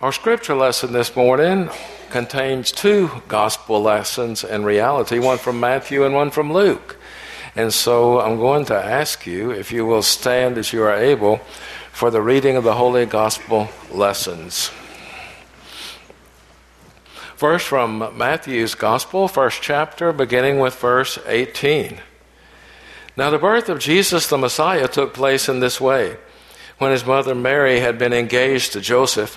Our scripture lesson this morning contains two gospel lessons in reality, one from Matthew and one from Luke. And so I'm going to ask you if you will stand as you are able for the reading of the Holy Gospel lessons. First, from Matthew's Gospel, first chapter, beginning with verse 18. Now, the birth of Jesus the Messiah took place in this way. When his mother Mary had been engaged to Joseph,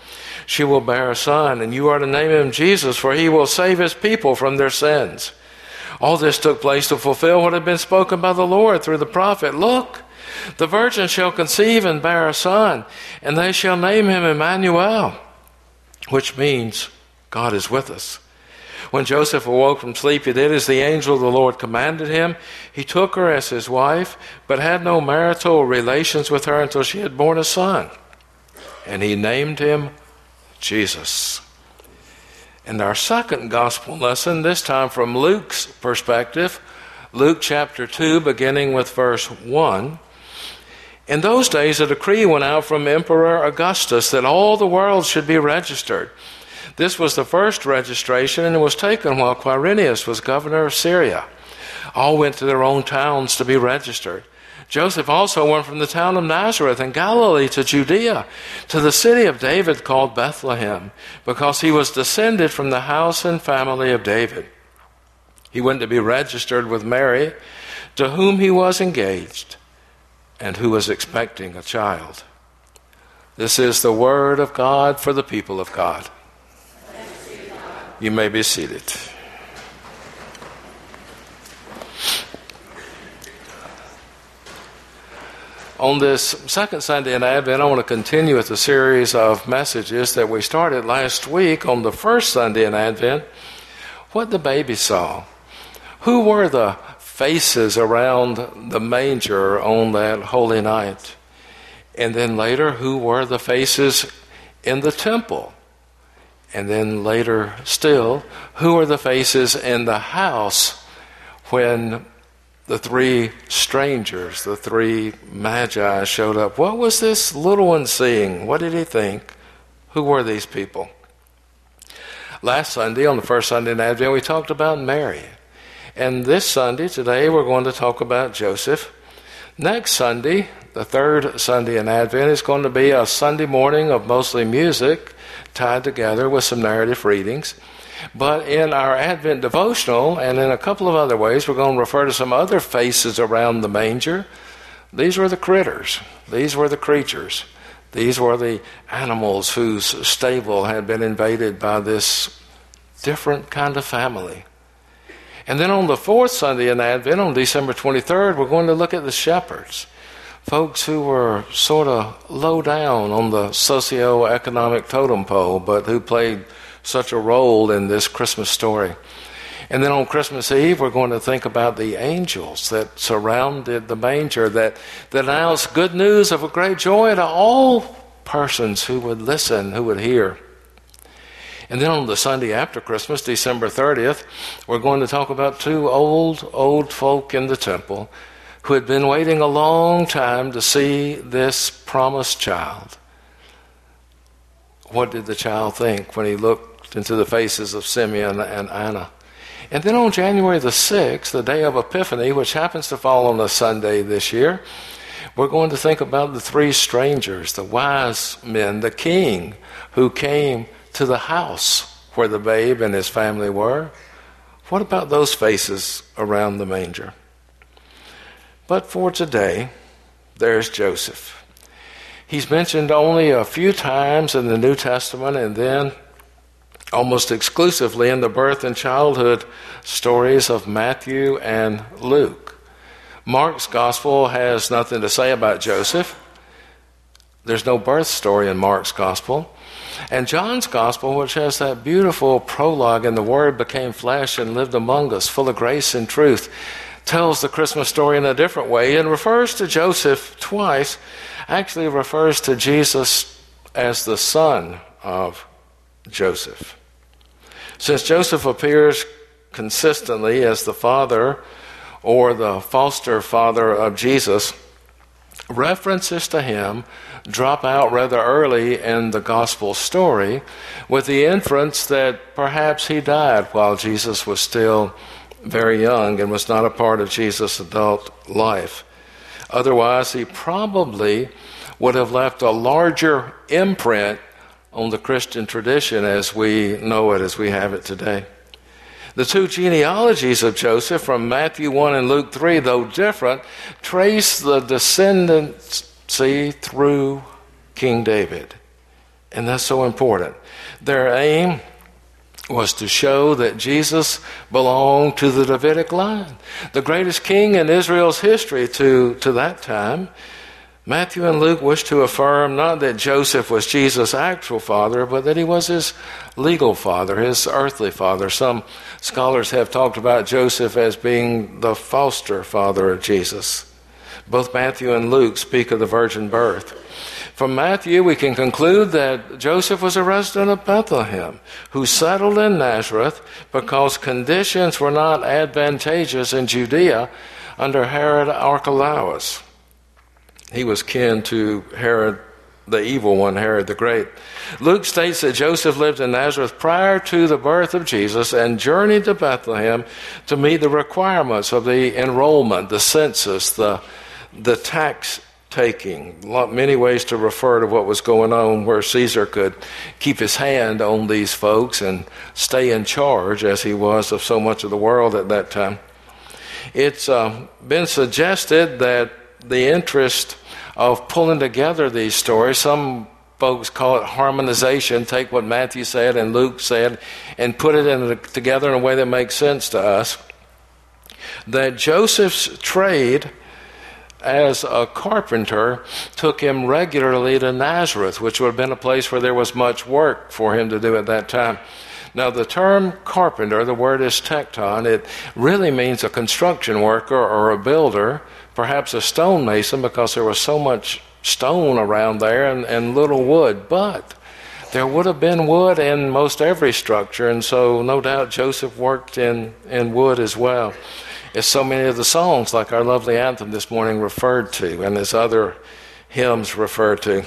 She will bear a son, and you are to name him Jesus, for he will save his people from their sins. All this took place to fulfill what had been spoken by the Lord through the prophet. Look, the virgin shall conceive and bear a son, and they shall name him Emmanuel, which means God is with us. When Joseph awoke from sleep, he did as the angel of the Lord commanded him. He took her as his wife, but had no marital relations with her until she had borne a son. And he named him Jesus. And our second gospel lesson, this time from Luke's perspective, Luke chapter 2, beginning with verse 1. In those days, a decree went out from Emperor Augustus that all the world should be registered. This was the first registration and it was taken while Quirinius was governor of Syria. All went to their own towns to be registered. Joseph also went from the town of Nazareth in Galilee to Judea, to the city of David called Bethlehem, because he was descended from the house and family of David. He went to be registered with Mary, to whom he was engaged, and who was expecting a child. This is the word of God for the people of God. You may be seated. On this second Sunday in Advent, I want to continue with the series of messages that we started last week on the first Sunday in Advent. What the baby saw. Who were the faces around the manger on that holy night? And then later, who were the faces in the temple? And then later still, who were the faces in the house when the three strangers, the three magi showed up. What was this little one seeing? What did he think? Who were these people? Last Sunday, on the first Sunday in Advent, we talked about Mary. And this Sunday, today, we're going to talk about Joseph. Next Sunday, the third Sunday in Advent, is going to be a Sunday morning of mostly music tied together with some narrative readings. But in our Advent devotional and in a couple of other ways, we're going to refer to some other faces around the manger. These were the critters, these were the creatures, these were the animals whose stable had been invaded by this different kind of family. And then on the fourth Sunday in Advent, on December 23rd, we're going to look at the shepherds. Folks who were sort of low down on the socio-economic totem pole, but who played such a role in this Christmas story. And then on Christmas Eve, we're going to think about the angels that surrounded the manger that, that announced good news of a great joy to all persons who would listen, who would hear. And then on the Sunday after Christmas, December 30th, we're going to talk about two old, old folk in the temple who had been waiting a long time to see this promised child. What did the child think when he looked into the faces of Simeon and Anna. And then on January the 6th, the day of Epiphany, which happens to fall on a Sunday this year, we're going to think about the three strangers, the wise men, the king who came to the house where the babe and his family were. What about those faces around the manger? But for today, there's Joseph. He's mentioned only a few times in the New Testament and then almost exclusively in the birth and childhood stories of Matthew and Luke. Mark's gospel has nothing to say about Joseph. There's no birth story in Mark's gospel. And John's Gospel, which has that beautiful prologue, and the Word became flesh and lived among us, full of grace and truth, tells the Christmas story in a different way and refers to Joseph twice, actually refers to Jesus as the son of Joseph. Since Joseph appears consistently as the father or the foster father of Jesus, references to him drop out rather early in the gospel story with the inference that perhaps he died while Jesus was still very young and was not a part of Jesus' adult life. Otherwise, he probably would have left a larger imprint on the Christian tradition as we know it, as we have it today. The two genealogies of Joseph from Matthew 1 and Luke 3, though different, trace the descendancy through King David. And that's so important. Their aim was to show that Jesus belonged to the Davidic line, the greatest king in Israel's history to, to that time. Matthew and Luke wish to affirm not that Joseph was Jesus' actual father, but that he was his legal father, his earthly father. Some scholars have talked about Joseph as being the foster father of Jesus. Both Matthew and Luke speak of the virgin birth. From Matthew, we can conclude that Joseph was a resident of Bethlehem who settled in Nazareth because conditions were not advantageous in Judea under Herod Archelaus. He was kin to Herod, the evil one, Herod the Great. Luke states that Joseph lived in Nazareth prior to the birth of Jesus and journeyed to Bethlehem to meet the requirements of the enrollment, the census, the, the tax taking. Many ways to refer to what was going on where Caesar could keep his hand on these folks and stay in charge as he was of so much of the world at that time. It's uh, been suggested that the interest of pulling together these stories. Some folks call it harmonization. Take what Matthew said and Luke said and put it in, together in a way that makes sense to us. That Joseph's trade as a carpenter took him regularly to Nazareth, which would have been a place where there was much work for him to do at that time. Now, the term carpenter, the word is tekton, it really means a construction worker or a builder perhaps a stonemason because there was so much stone around there and, and little wood. But there would have been wood in most every structure, and so no doubt Joseph worked in, in wood as well. As so many of the songs, like our lovely anthem this morning, referred to, and as other hymns refer to.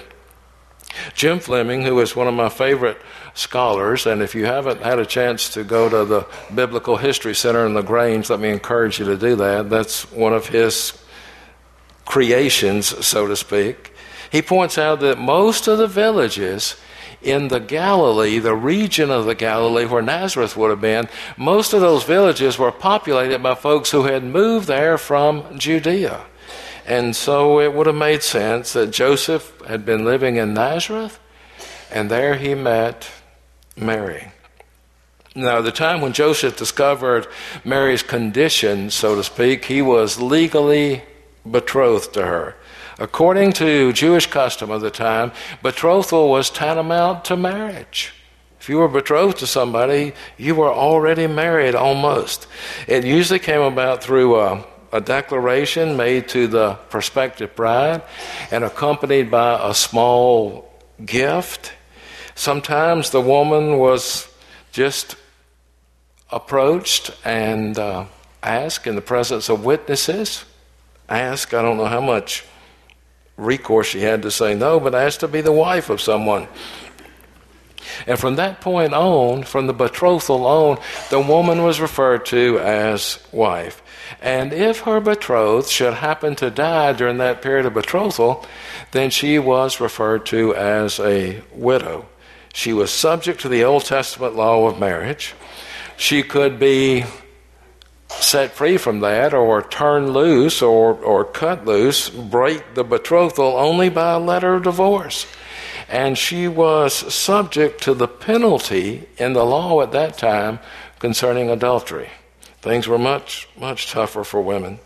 Jim Fleming, who is one of my favorite scholars, and if you haven't had a chance to go to the Biblical History Center in LaGrange, let me encourage you to do that. That's one of his creations, so to speak, he points out that most of the villages in the Galilee, the region of the Galilee where Nazareth would have been, most of those villages were populated by folks who had moved there from Judea. And so it would have made sense that Joseph had been living in Nazareth, and there he met Mary. Now, the time when Joseph discovered Mary's condition, so to speak, he was legally betrothed to her. According to Jewish custom of the time, betrothal was tantamount to marriage. If you were betrothed to somebody, you were already married almost. It usually came about through a, a declaration made to the prospective bride and accompanied by a small gift. Sometimes the woman was just approached and uh, asked in the presence of witnesses ask, I don't know how much recourse she had to say no, but asked to be the wife of someone. And from that point on, from the betrothal on, the woman was referred to as wife. And if her betrothed should happen to die during that period of betrothal, then she was referred to as a widow. She was subject to the Old Testament law of marriage. She could be set free from that or turn loose or, or cut loose, break the betrothal only by a letter of divorce. And she was subject to the penalty in the law at that time concerning adultery. Things were much, much tougher for women.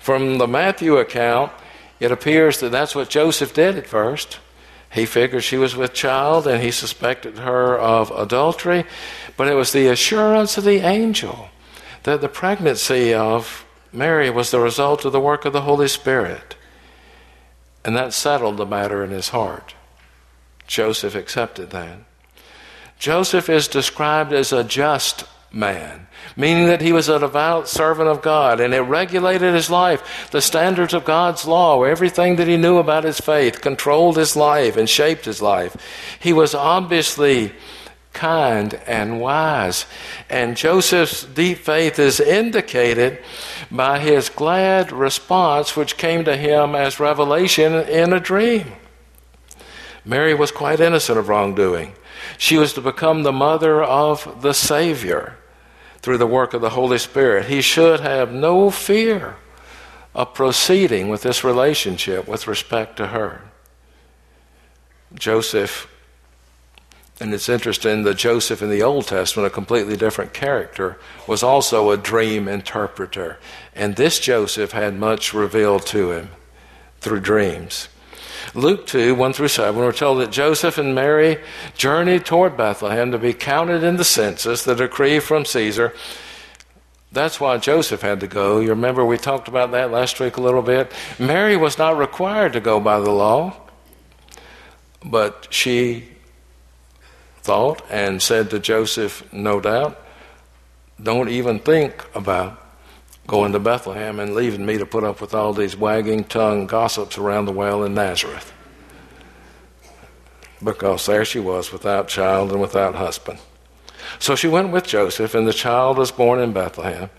From the Matthew account, it appears that that's what Joseph did at first. He figured she was with child and he suspected her of adultery, but it was the assurance of the angel that the pregnancy of Mary was the result of the work of the Holy Spirit. And that settled the matter in his heart. Joseph accepted that. Joseph is described as a just man, meaning that he was a devout servant of God and it regulated his life. The standards of God's law, everything that he knew about his faith, controlled his life and shaped his life. He was obviously kind and wise. And Joseph's deep faith is indicated by his glad response, which came to him as revelation in a dream. Mary was quite innocent of wrongdoing. She was to become the mother of the Savior through the work of the Holy Spirit. He should have no fear of proceeding with this relationship with respect to her. Joseph, and it's interesting that Joseph in the Old Testament, a completely different character, was also a dream interpreter. And this Joseph had much revealed to him through dreams. Luke 2, 1 through 7, we're told that Joseph and Mary journeyed toward Bethlehem to be counted in the census, the decree from Caesar. That's why Joseph had to go. You remember we talked about that last week a little bit? Mary was not required to go by the law, but she thought and said to Joseph, no doubt, don't even think about going to Bethlehem and leaving me to put up with all these wagging tongue gossips around the well in Nazareth. Because there she was without child and without husband. So she went with Joseph, and the child was born in Bethlehem.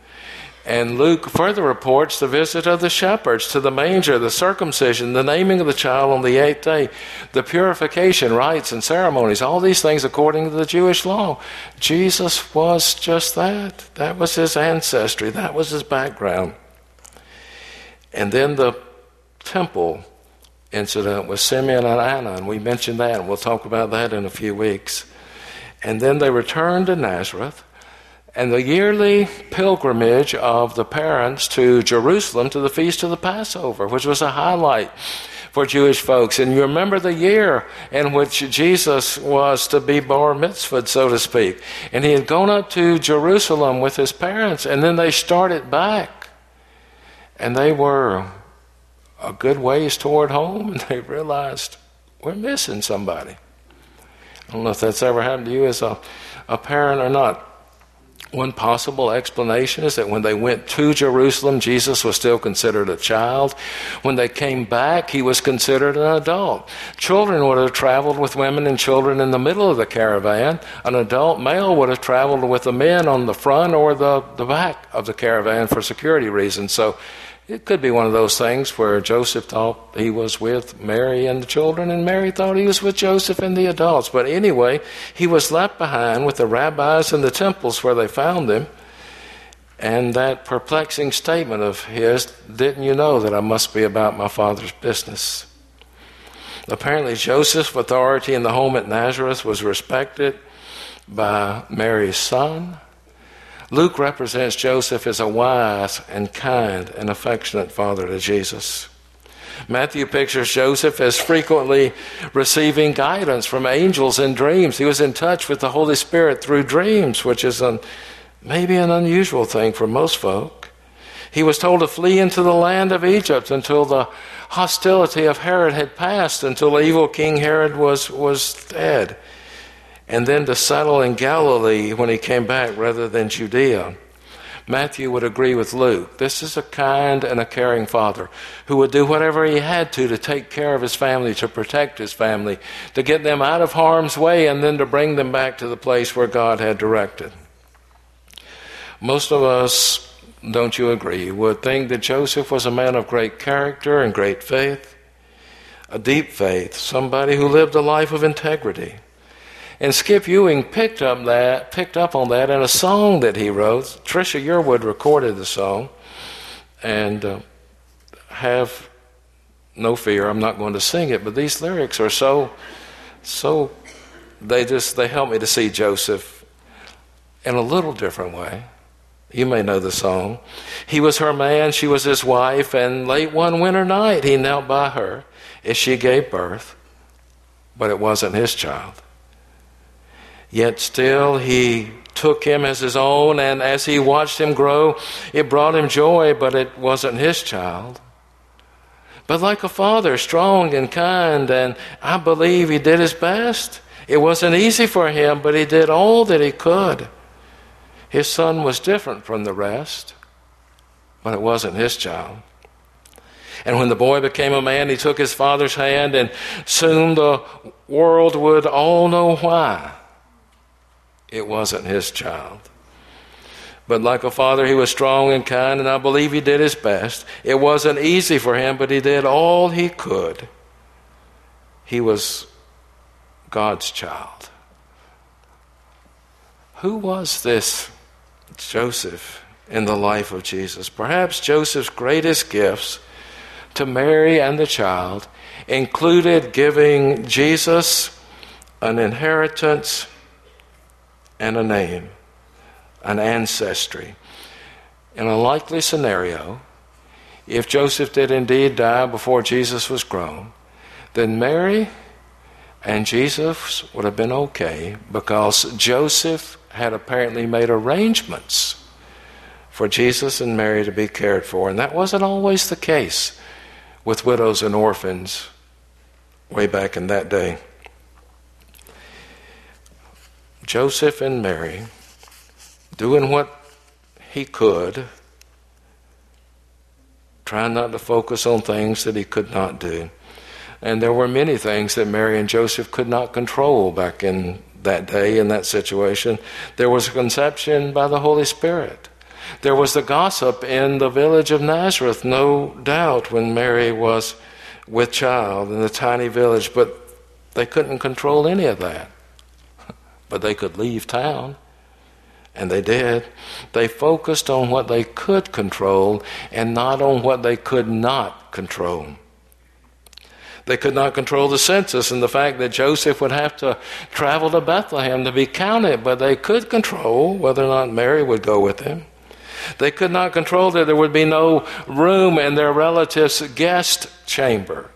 And Luke further reports the visit of the shepherds to the manger, the circumcision, the naming of the child on the eighth day, the purification rites and ceremonies, all these things according to the Jewish law. Jesus was just that. That was his ancestry, that was his background. And then the temple incident with Simeon and Anna, and we mentioned that, and we'll talk about that in a few weeks. And then they returned to Nazareth and the yearly pilgrimage of the parents to Jerusalem to the Feast of the Passover, which was a highlight for Jewish folks. And you remember the year in which Jesus was to be bar mitzvahed, so to speak. And he had gone up to Jerusalem with his parents, and then they started back. And they were a good ways toward home, and they realized we're missing somebody. I don't know if that's ever happened to you as a, a parent or not. One possible explanation is that when they went to Jerusalem, Jesus was still considered a child. When they came back, he was considered an adult. Children would have traveled with women and children in the middle of the caravan. An adult male would have traveled with the men on the front or the, the back of the caravan for security reasons. So it could be one of those things where Joseph thought he was with Mary and the children, and Mary thought he was with Joseph and the adults. But anyway, he was left behind with the rabbis and the temples where they found him. And that perplexing statement of his, Didn't you know that I must be about my father's business? Apparently, Joseph's authority in the home at Nazareth was respected by Mary's son Luke represents Joseph as a wise and kind and affectionate father to Jesus. Matthew pictures Joseph as frequently receiving guidance from angels in dreams. He was in touch with the Holy Spirit through dreams, which is an, maybe an unusual thing for most folk. He was told to flee into the land of Egypt until the hostility of Herod had passed, until the evil King Herod was, was dead and then to settle in Galilee when he came back rather than Judea. Matthew would agree with Luke. This is a kind and a caring father who would do whatever he had to to take care of his family, to protect his family, to get them out of harm's way, and then to bring them back to the place where God had directed. Most of us, don't you agree, would think that Joseph was a man of great character and great faith, a deep faith, somebody who lived a life of integrity. And Skip Ewing picked up that, picked up on that in a song that he wrote. Trisha Yearwood recorded the song, and uh, have no fear, I'm not going to sing it. But these lyrics are so, so, they just they help me to see Joseph in a little different way. You may know the song. He was her man, she was his wife, and late one winter night he knelt by her as she gave birth but it wasn't his child. Yet still he took him as his own, and as he watched him grow, it brought him joy, but it wasn't his child. But like a father, strong and kind, and I believe he did his best. It wasn't easy for him, but he did all that he could. His son was different from the rest, but it wasn't his child. And when the boy became a man, he took his father's hand, and soon the world would all know why it wasn't his child. But like a father, he was strong and kind, and I believe he did his best. It wasn't easy for him, but he did all he could. He was God's child. Who was this Joseph in the life of Jesus? Perhaps Joseph's greatest gifts to Mary and the child included giving Jesus an inheritance and a name, an ancestry. In a likely scenario, if Joseph did indeed die before Jesus was grown, then Mary and Jesus would have been okay because Joseph had apparently made arrangements for Jesus and Mary to be cared for. And that wasn't always the case with widows and orphans way back in that day. Joseph and Mary doing what he could, trying not to focus on things that he could not do. And there were many things that Mary and Joseph could not control back in that day, in that situation. There was a conception by the Holy Spirit. There was the gossip in the village of Nazareth, no doubt, when Mary was with child in the tiny village, but they couldn't control any of that but they could leave town. And they did. They focused on what they could control and not on what they could not control. They could not control the census and the fact that Joseph would have to travel to Bethlehem to be counted, but they could control whether or not Mary would go with him. They could not control that there would be no room in their relatives' guest chamber.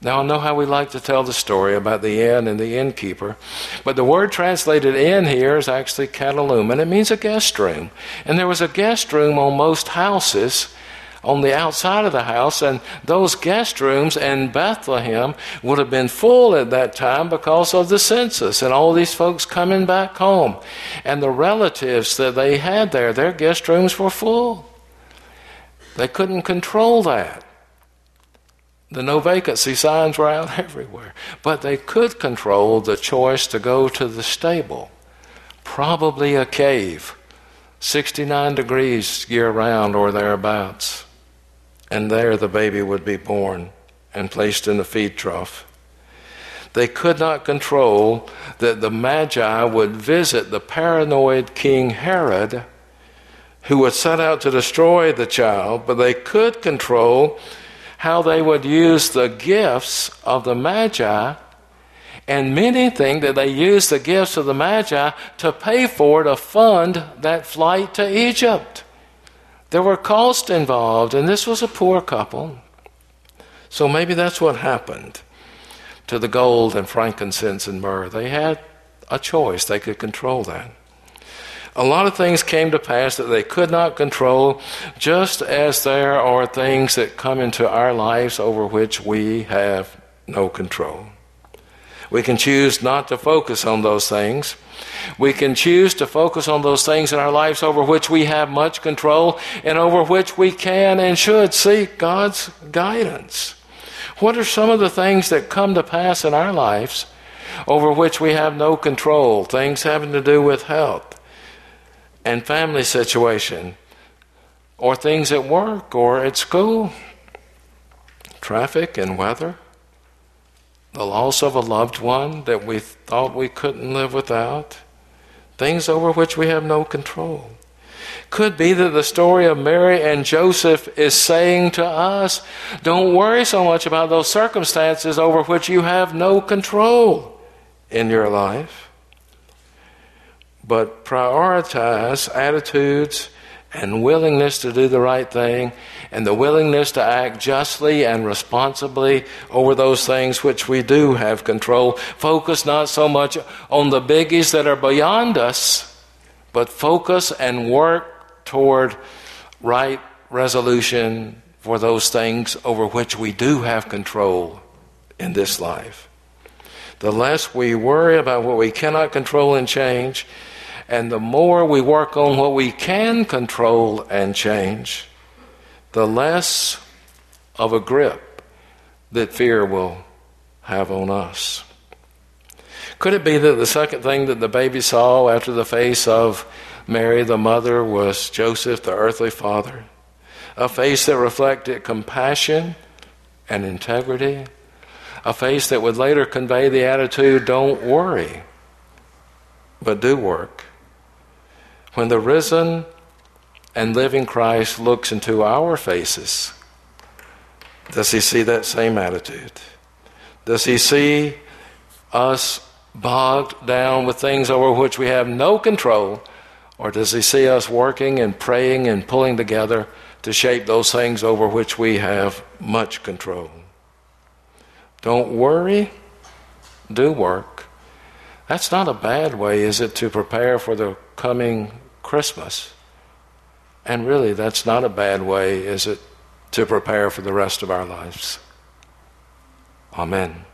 Now, I know how we like to tell the story about the inn and the innkeeper, but the word translated inn here is actually katalum, and it means a guest room. And there was a guest room on most houses on the outside of the house, and those guest rooms in Bethlehem would have been full at that time because of the census and all these folks coming back home. And the relatives that they had there, their guest rooms were full. They couldn't control that. The no vacancy signs were out everywhere. But they could control the choice to go to the stable, probably a cave, 69 degrees year round or thereabouts. And there the baby would be born and placed in the feed trough. They could not control that the Magi would visit the paranoid King Herod, who would set out to destroy the child, but they could control how they would use the gifts of the Magi, and many think that they used the gifts of the Magi to pay for, to fund that flight to Egypt. There were costs involved, and this was a poor couple. So maybe that's what happened to the gold and frankincense and myrrh. They had a choice, they could control that. A lot of things came to pass that they could not control, just as there are things that come into our lives over which we have no control. We can choose not to focus on those things. We can choose to focus on those things in our lives over which we have much control and over which we can and should seek God's guidance. What are some of the things that come to pass in our lives over which we have no control? Things having to do with health, and family situation, or things at work or at school, traffic and weather, the loss of a loved one that we thought we couldn't live without, things over which we have no control. Could be that the story of Mary and Joseph is saying to us, don't worry so much about those circumstances over which you have no control in your life but prioritize attitudes and willingness to do the right thing and the willingness to act justly and responsibly over those things which we do have control. Focus not so much on the biggies that are beyond us, but focus and work toward right resolution for those things over which we do have control in this life. The less we worry about what we cannot control and change, and the more we work on what we can control and change, the less of a grip that fear will have on us. Could it be that the second thing that the baby saw after the face of Mary, the mother, was Joseph, the earthly father? A face that reflected compassion and integrity. A face that would later convey the attitude don't worry, but do work. When the risen and living Christ looks into our faces, does he see that same attitude? Does he see us bogged down with things over which we have no control? Or does he see us working and praying and pulling together to shape those things over which we have much control? Don't worry, do work. That's not a bad way, is it, to prepare for the coming Christmas. And really, that's not a bad way, is it, to prepare for the rest of our lives? Amen.